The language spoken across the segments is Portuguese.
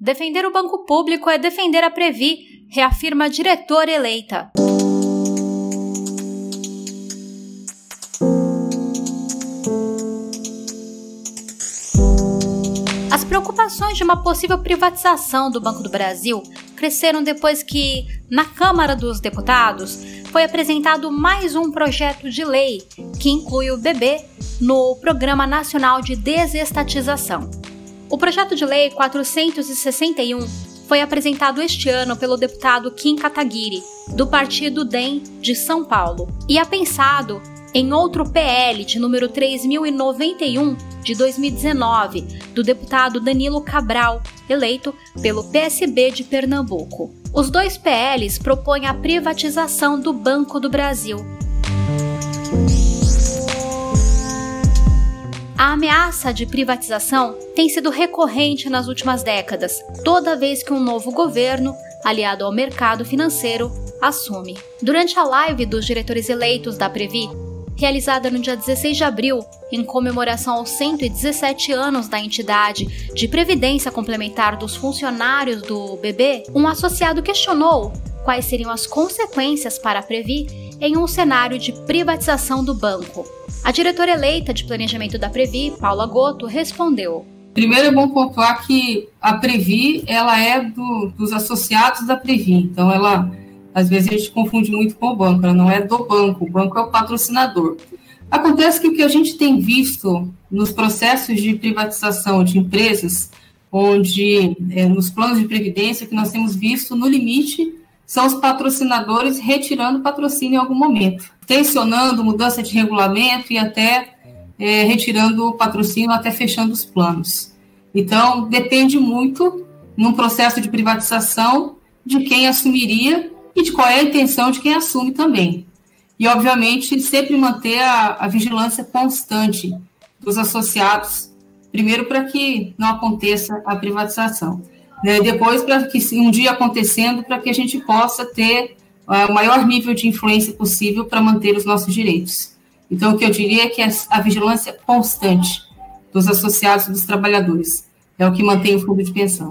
Defender o banco público é defender a Previ, reafirma a diretora eleita. As preocupações de uma possível privatização do Banco do Brasil cresceram depois que, na Câmara dos Deputados, foi apresentado mais um projeto de lei que inclui o BB no Programa Nacional de Desestatização. O projeto de lei 461 foi apresentado este ano pelo deputado Kim Kataguiri, do partido DEM de São Paulo, e é pensado em outro PL de número 3091 de 2019, do deputado Danilo Cabral, eleito pelo PSB de Pernambuco. Os dois PLs propõem a privatização do Banco do Brasil. A ameaça de privatização tem sido recorrente nas últimas décadas, toda vez que um novo governo, aliado ao mercado financeiro, assume. Durante a live dos diretores eleitos da Previ, realizada no dia 16 de abril, em comemoração aos 117 anos da entidade de previdência complementar dos funcionários do BB, um associado questionou quais seriam as consequências para a Previ em um cenário de privatização do banco. A diretora eleita de planejamento da Previ, Paula Goto, respondeu: Primeiro é bom pontuar que a Previ ela é do, dos associados da Previ, então ela às vezes a gente confunde muito com o banco, ela não é do banco, o banco é o patrocinador. Acontece que o que a gente tem visto nos processos de privatização de empresas, onde é, nos planos de previdência que nós temos visto, no limite, são os patrocinadores retirando patrocínio em algum momento, tensionando mudança de regulamento e até é, retirando o patrocínio, até fechando os planos. Então, depende muito, num processo de privatização, de quem assumiria e de qual é a intenção de quem assume também. E, obviamente, sempre manter a, a vigilância constante dos associados, primeiro para que não aconteça a privatização, né? depois para que um dia acontecendo, para que a gente possa ter uh, o maior nível de influência possível para manter os nossos direitos. Então, o que eu diria é que a, a vigilância constante dos associados e dos trabalhadores é o que mantém o fundo de pensão.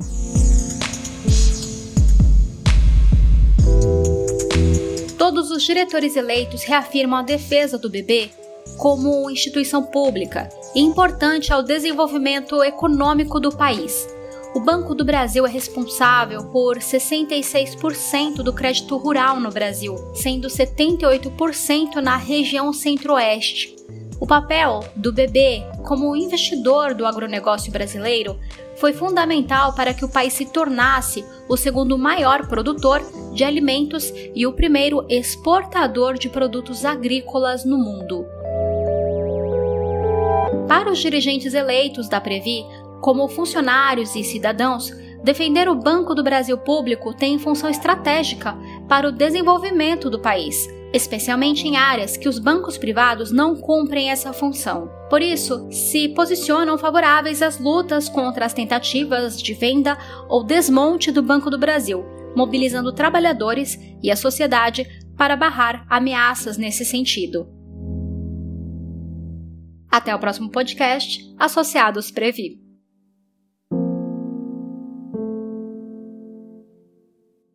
Todos os diretores eleitos reafirmam a defesa do bebê como instituição pública e importante ao desenvolvimento econômico do país. O Banco do Brasil é responsável por 66% do crédito rural no Brasil, sendo 78% na região centro-oeste. O papel do BB como investidor do agronegócio brasileiro foi fundamental para que o país se tornasse o segundo maior produtor de alimentos e o primeiro exportador de produtos agrícolas no mundo. Para os dirigentes eleitos da Previ, como funcionários e cidadãos, defender o Banco do Brasil Público tem função estratégica para o desenvolvimento do país especialmente em áreas que os bancos privados não cumprem essa função. Por isso, se posicionam favoráveis às lutas contra as tentativas de venda ou desmonte do Banco do Brasil, mobilizando trabalhadores e a sociedade para barrar ameaças nesse sentido. Até o próximo podcast, Associados Previ.